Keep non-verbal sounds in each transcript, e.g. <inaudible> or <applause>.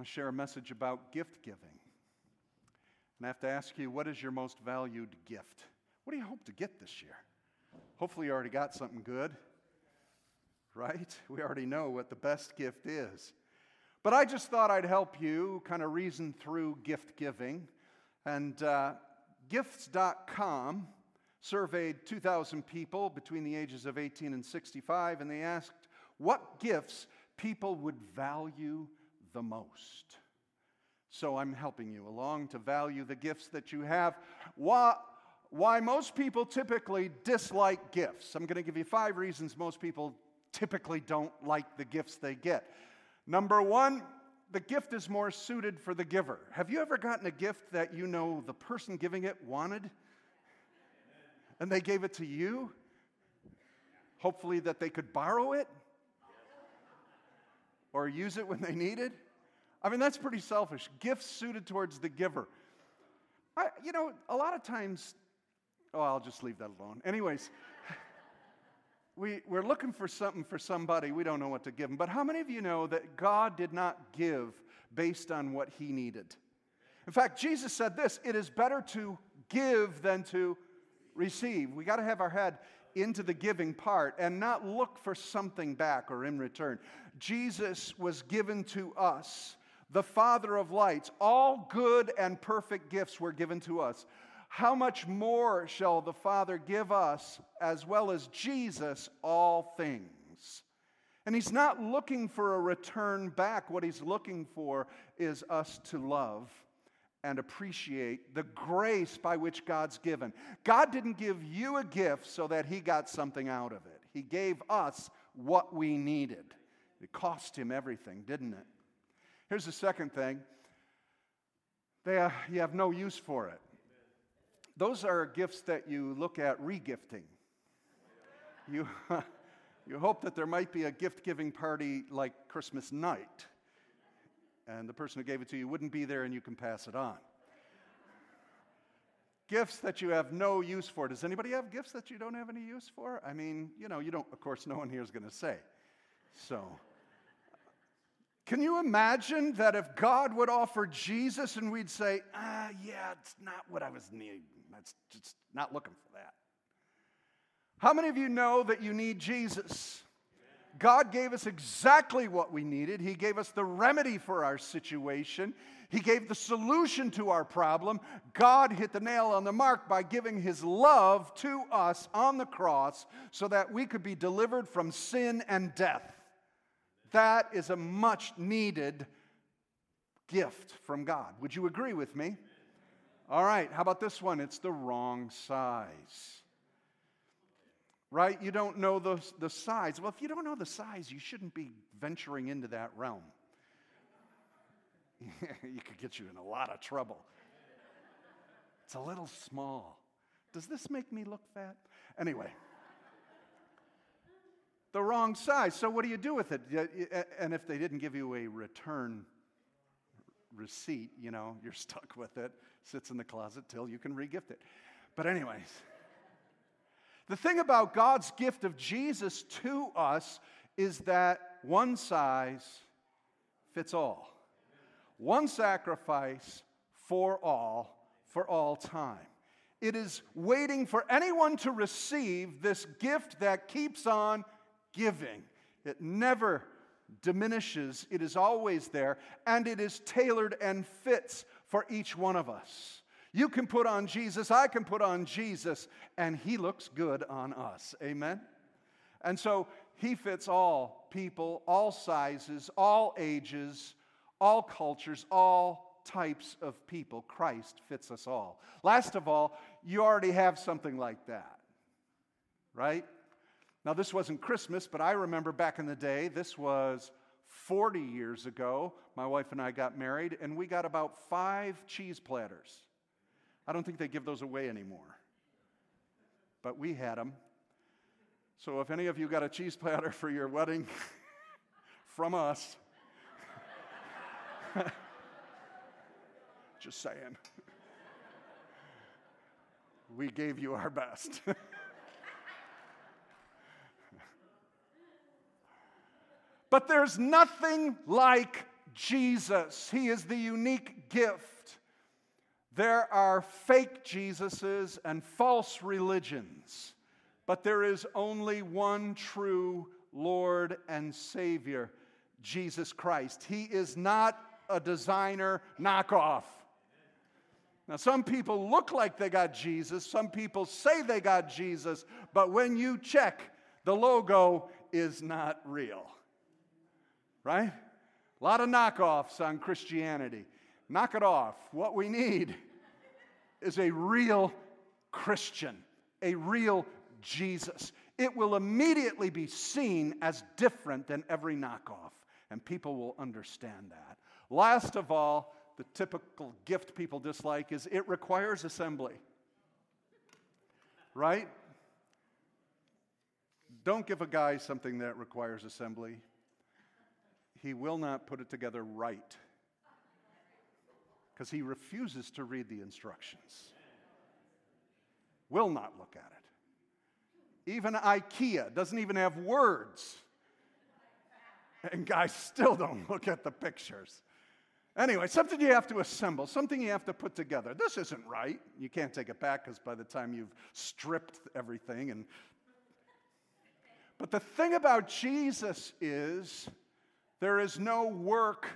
want to share a message about gift giving. And I have to ask you, what is your most valued gift? What do you hope to get this year? Hopefully, you already got something good, right? We already know what the best gift is. But I just thought I'd help you kind of reason through gift giving. And uh, gifts.com surveyed 2,000 people between the ages of 18 and 65, and they asked what gifts people would value the most. So I'm helping you along to value the gifts that you have. Why, why most people typically dislike gifts. I'm going to give you five reasons most people typically don't like the gifts they get. Number one, the gift is more suited for the giver. Have you ever gotten a gift that you know the person giving it wanted? And they gave it to you? Hopefully, that they could borrow it or use it when they needed? I mean, that's pretty selfish. Gifts suited towards the giver. I, you know, a lot of times, oh, I'll just leave that alone. Anyways, <laughs> we, we're looking for something for somebody. We don't know what to give them. But how many of you know that God did not give based on what he needed? In fact, Jesus said this it is better to give than to receive. We got to have our head into the giving part and not look for something back or in return. Jesus was given to us the Father of lights. All good and perfect gifts were given to us. How much more shall the Father give us, as well as Jesus, all things? And He's not looking for a return back. What He's looking for is us to love and appreciate the grace by which God's given. God didn't give you a gift so that He got something out of it, He gave us what we needed. It cost Him everything, didn't it? Here's the second thing they, uh, you have no use for it. Those are gifts that you look at regifting. You, <laughs> you hope that there might be a gift giving party like Christmas night, and the person who gave it to you wouldn't be there and you can pass it on. Gifts that you have no use for. Does anybody have gifts that you don't have any use for? I mean, you know, you don't, of course, no one here is going to say. So. Can you imagine that if God would offer Jesus and we'd say, ah, yeah, it's not what I was needing. That's just not looking for that. How many of you know that you need Jesus? God gave us exactly what we needed. He gave us the remedy for our situation. He gave the solution to our problem. God hit the nail on the mark by giving His love to us on the cross so that we could be delivered from sin and death. That is a much needed gift from God. Would you agree with me? All right, how about this one? It's the wrong size. Right? You don't know the, the size. Well, if you don't know the size, you shouldn't be venturing into that realm. <laughs> you could get you in a lot of trouble. It's a little small. Does this make me look fat? Anyway the wrong size. So, what do you do with it? And if they didn't give you a return receipt, you know, you're stuck with it, sits in the closet till you can regift it. But, anyways, the thing about God's gift of Jesus to us is that one size fits all, one sacrifice for all, for all time. It is waiting for anyone to receive this gift that keeps on giving. It never diminishes, it is always there, and it is tailored and fits for each one of us. You can put on Jesus, I can put on Jesus, and he looks good on us. Amen? And so he fits all people, all sizes, all ages, all cultures, all types of people. Christ fits us all. Last of all, you already have something like that, right? Now, this wasn't Christmas, but I remember back in the day, this was 40 years ago. My wife and I got married, and we got about five cheese platters. I don't think they give those away anymore, but we had them. So, if any of you got a cheese platter for your wedding <laughs> from us, <laughs> just saying, <laughs> we gave you our best. But there's nothing like Jesus. He is the unique gift. There are fake Jesuses and false religions, but there is only one true Lord and Savior, Jesus Christ. He is not a designer knockoff. Now, some people look like they got Jesus, some people say they got Jesus, but when you check, the logo is not real. Right? A lot of knockoffs on Christianity. Knock it off. What we need is a real Christian, a real Jesus. It will immediately be seen as different than every knockoff, and people will understand that. Last of all, the typical gift people dislike is it requires assembly. Right? Don't give a guy something that requires assembly. He will not put it together right because he refuses to read the instructions. Will not look at it. Even IKEA doesn't even have words. And guys still don't look at the pictures. Anyway, something you have to assemble, something you have to put together. This isn't right. You can't take it back because by the time you've stripped everything and but the thing about Jesus is there is no work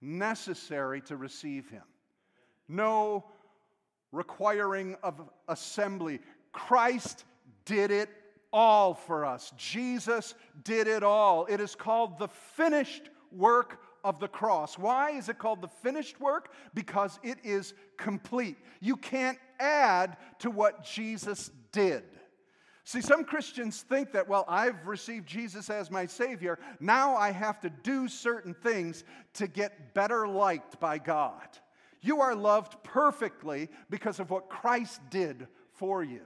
necessary to receive him no requiring of assembly. Christ did it all for us. Jesus did it all. It is called the finished work of the cross. Why is it called the finished work? Because it is complete. You can't add to what Jesus did. See, some Christians think that, well, I've received Jesus as my Savior. Now I have to do certain things to get better liked by God. You are loved perfectly because of what Christ did for you.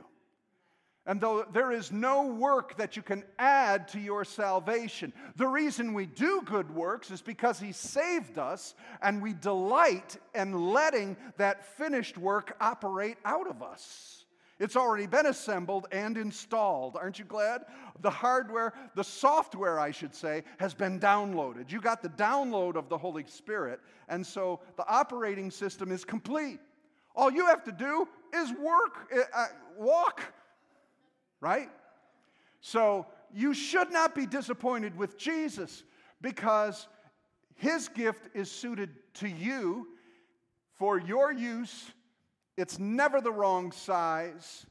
And though there is no work that you can add to your salvation, the reason we do good works is because He saved us and we delight in letting that finished work operate out of us. It's already been assembled and installed. Aren't you glad? The hardware, the software, I should say, has been downloaded. You got the download of the Holy Spirit, and so the operating system is complete. All you have to do is work, uh, uh walk, right? So you should not be disappointed with Jesus because his gift is suited to you for your use it's never the wrong size.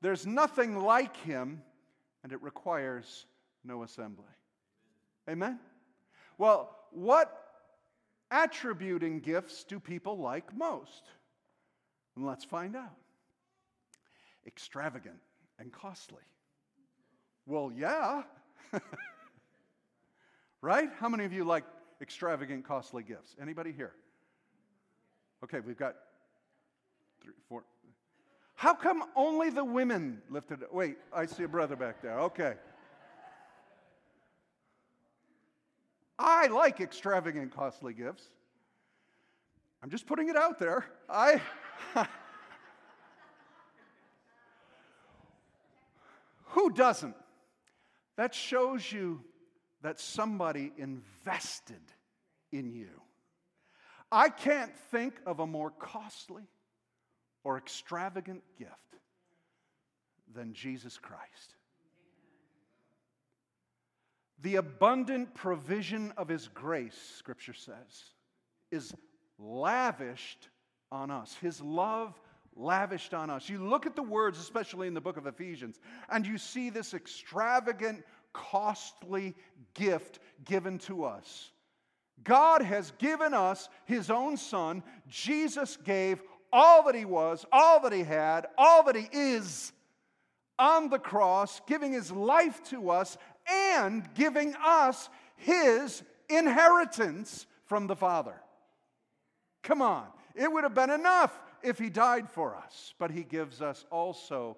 There's nothing like him, and it requires no assembly. Amen? Well, what attributing gifts do people like most? Let's find out. Extravagant and costly. Well, yeah. <laughs> right? How many of you like extravagant, costly gifts? Anybody here? Okay, we've got three, four. How come only the women lifted it? Wait, I see a brother back there. Okay. I like extravagant, costly gifts. I'm just putting it out there. I. <laughs> Who doesn't? That shows you that somebody invested in you. I can't think of a more costly, or extravagant gift than Jesus Christ. The abundant provision of His grace, Scripture says, is lavished on us. His love lavished on us. You look at the words, especially in the book of Ephesians, and you see this extravagant, costly gift given to us. God has given us His own Son. Jesus gave all that he was, all that he had, all that he is on the cross, giving his life to us and giving us his inheritance from the Father. Come on, it would have been enough if he died for us, but he gives us also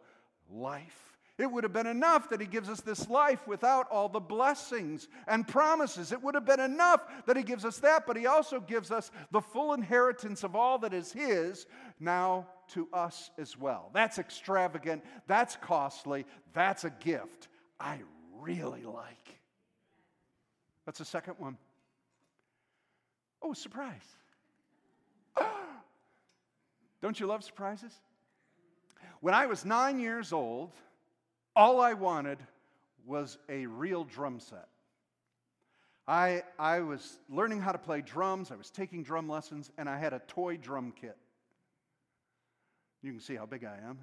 life. It would have been enough that He gives us this life without all the blessings and promises. It would have been enough that He gives us that, but He also gives us the full inheritance of all that is His now to us as well. That's extravagant. That's costly. That's a gift I really like. That's the second one. Oh, surprise. <gasps> Don't you love surprises? When I was nine years old, all I wanted was a real drum set. I, I was learning how to play drums, I was taking drum lessons, and I had a toy drum kit. You can see how big I am.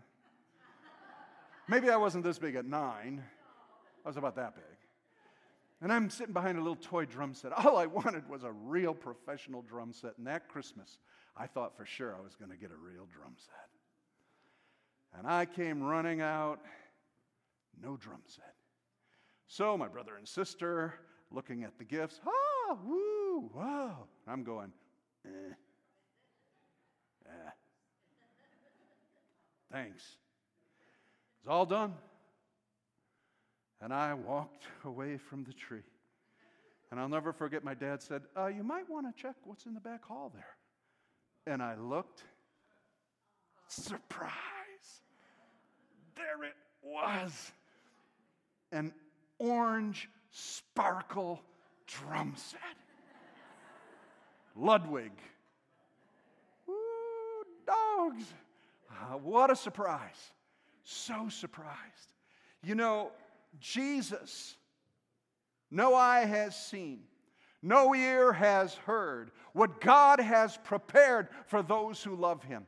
Maybe I wasn't this big at nine, I was about that big. And I'm sitting behind a little toy drum set. All I wanted was a real professional drum set. And that Christmas, I thought for sure I was going to get a real drum set. And I came running out, no drum set. So my brother and sister looking at the gifts, ah, woo, wow. I'm going, eh, eh. Thanks. It's all done. And I walked away from the tree. And I'll never forget my dad said, uh, You might want to check what's in the back hall there. And I looked. Surprise! There it was. An orange sparkle drum set. Ludwig. Ooh, dogs. Uh, what a surprise. So surprised. You know, Jesus, no eye has seen, no ear has heard what God has prepared for those who love him.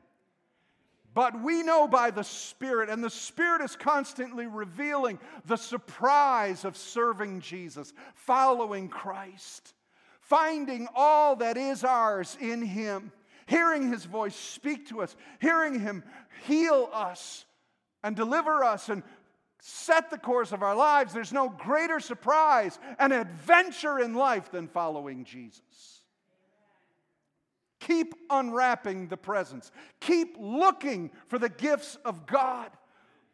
But we know by the Spirit, and the Spirit is constantly revealing the surprise of serving Jesus, following Christ, finding all that is ours in Him, hearing His voice speak to us, hearing Him heal us and deliver us and set the course of our lives. There's no greater surprise and adventure in life than following Jesus. Keep unwrapping the presents. Keep looking for the gifts of God.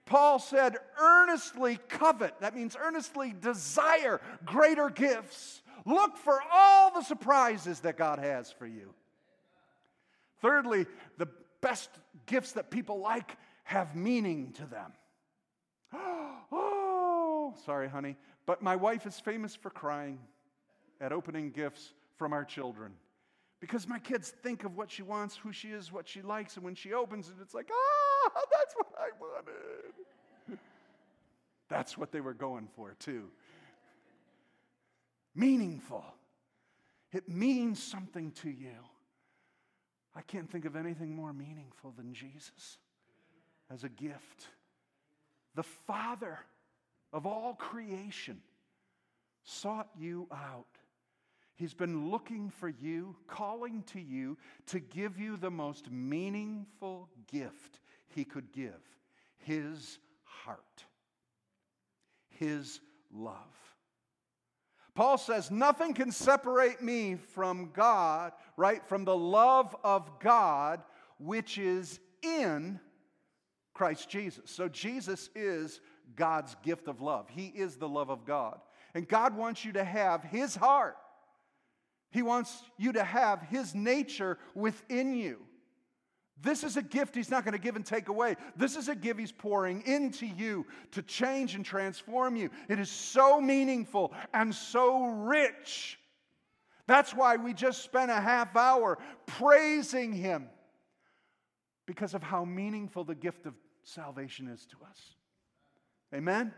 Paul said, earnestly covet. That means earnestly desire greater gifts. Look for all the surprises that God has for you. Thirdly, the best gifts that people like have meaning to them. <gasps> oh, sorry, honey, but my wife is famous for crying at opening gifts from our children. Because my kids think of what she wants, who she is, what she likes, and when she opens it, it's like, ah, <laughs> that's what I wanted. <laughs> That's what they were going for, too. Meaningful. It means something to you. I can't think of anything more meaningful than Jesus as a gift. The Father of all creation sought you out He's been looking for you, calling to you to give you the most meaningful gift he could give his heart, his love. Paul says, Nothing can separate me from God, right? From the love of God, which is in Christ Jesus. So Jesus is God's gift of love. He is the love of God. And God wants you to have His heart he wants you to have His nature within you. This is a gift He's not going to give and take away. This is a gift He's pouring into you to change and transform you. It is so meaningful and so rich. That's why we just spent a half hour praising Him because of how meaningful the gift of salvation is to us. Amen?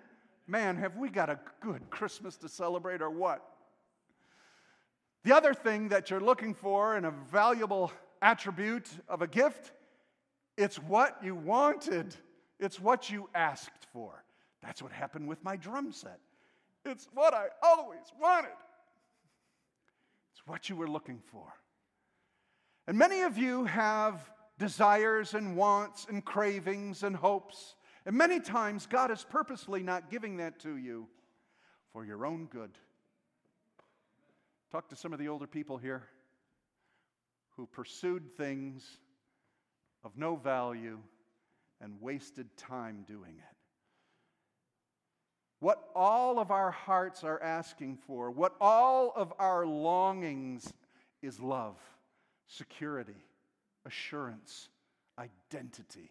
Man, have we got a good Christmas to celebrate or what? The other thing that you're looking for in a valuable attribute of a gift, it's what you wanted. It's what you asked for. That's what happened with my drum set. It's what I always wanted. It's what you were looking for. And many of you have desires and wants and cravings and hopes. And many times, God is purposely not giving that to you for your own good. Talk to some of the older people here who pursued things of no value and wasted time doing it. What all of our hearts are asking for, what all of our longings is love, security, assurance, identity.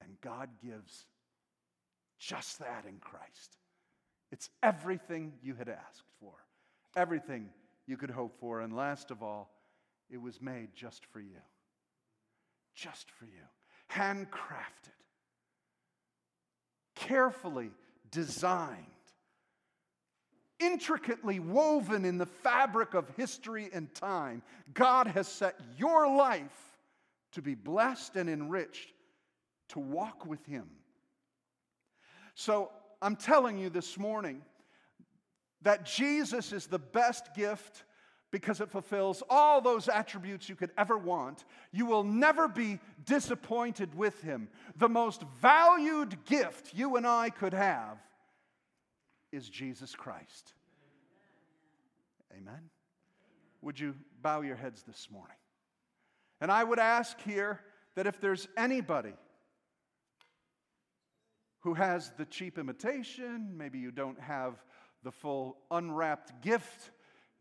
And God gives just that in Christ. It's everything you had asked for everything you could hope for. And last of all, it was made just for you. Just for you. Handcrafted, carefully designed, intricately woven in the fabric of history and time. God has set your life to be blessed and enriched, to walk with Him. So I'm telling you this morning that Jesus is the best gift because it fulfills all those attributes you could ever want. You will never be disappointed with him. The most valued gift you and I could have is Jesus Christ. Amen. Would you bow your heads this morning? And I would ask here that if there's anybody who has the cheap imitation, maybe you don't have the full unwrapped gift,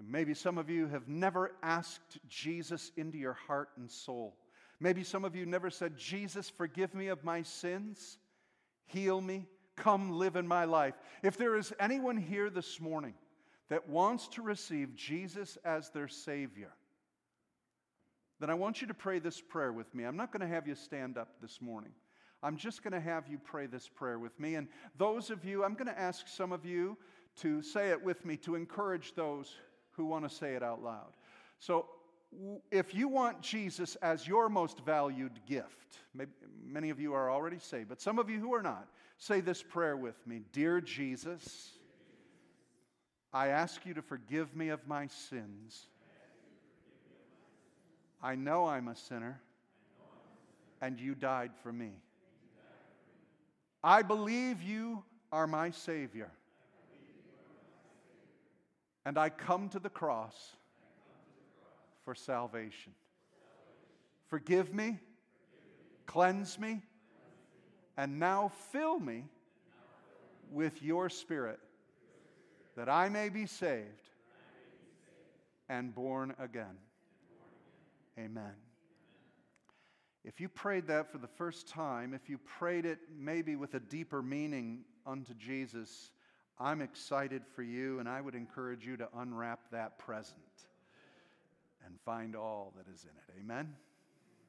maybe some of you have never asked Jesus into your heart and soul. Maybe some of you never said, Jesus, forgive me of my sins, heal me, come live in my life. If there is anyone here this morning that wants to receive Jesus as their Savior, then I want you to pray this prayer with me. I'm not going to have you stand up this morning. I'm just going to have you pray this prayer with me. And those of you, I'm going to ask some of you to say it with me to encourage those who want to say it out loud. So, if you want Jesus as your most valued gift, maybe, many of you are already saved, but some of you who are not, say this prayer with me Dear Jesus, I ask you to forgive me of my sins. I know I'm a sinner, and you died for me. I believe you are my Savior. And I come to the cross for salvation. Forgive me, cleanse me, and now fill me with your Spirit that I may be saved and born again. Amen. If you prayed that for the first time, if you prayed it maybe with a deeper meaning unto Jesus, I'm excited for you, and I would encourage you to unwrap that present and find all that is in it. Amen.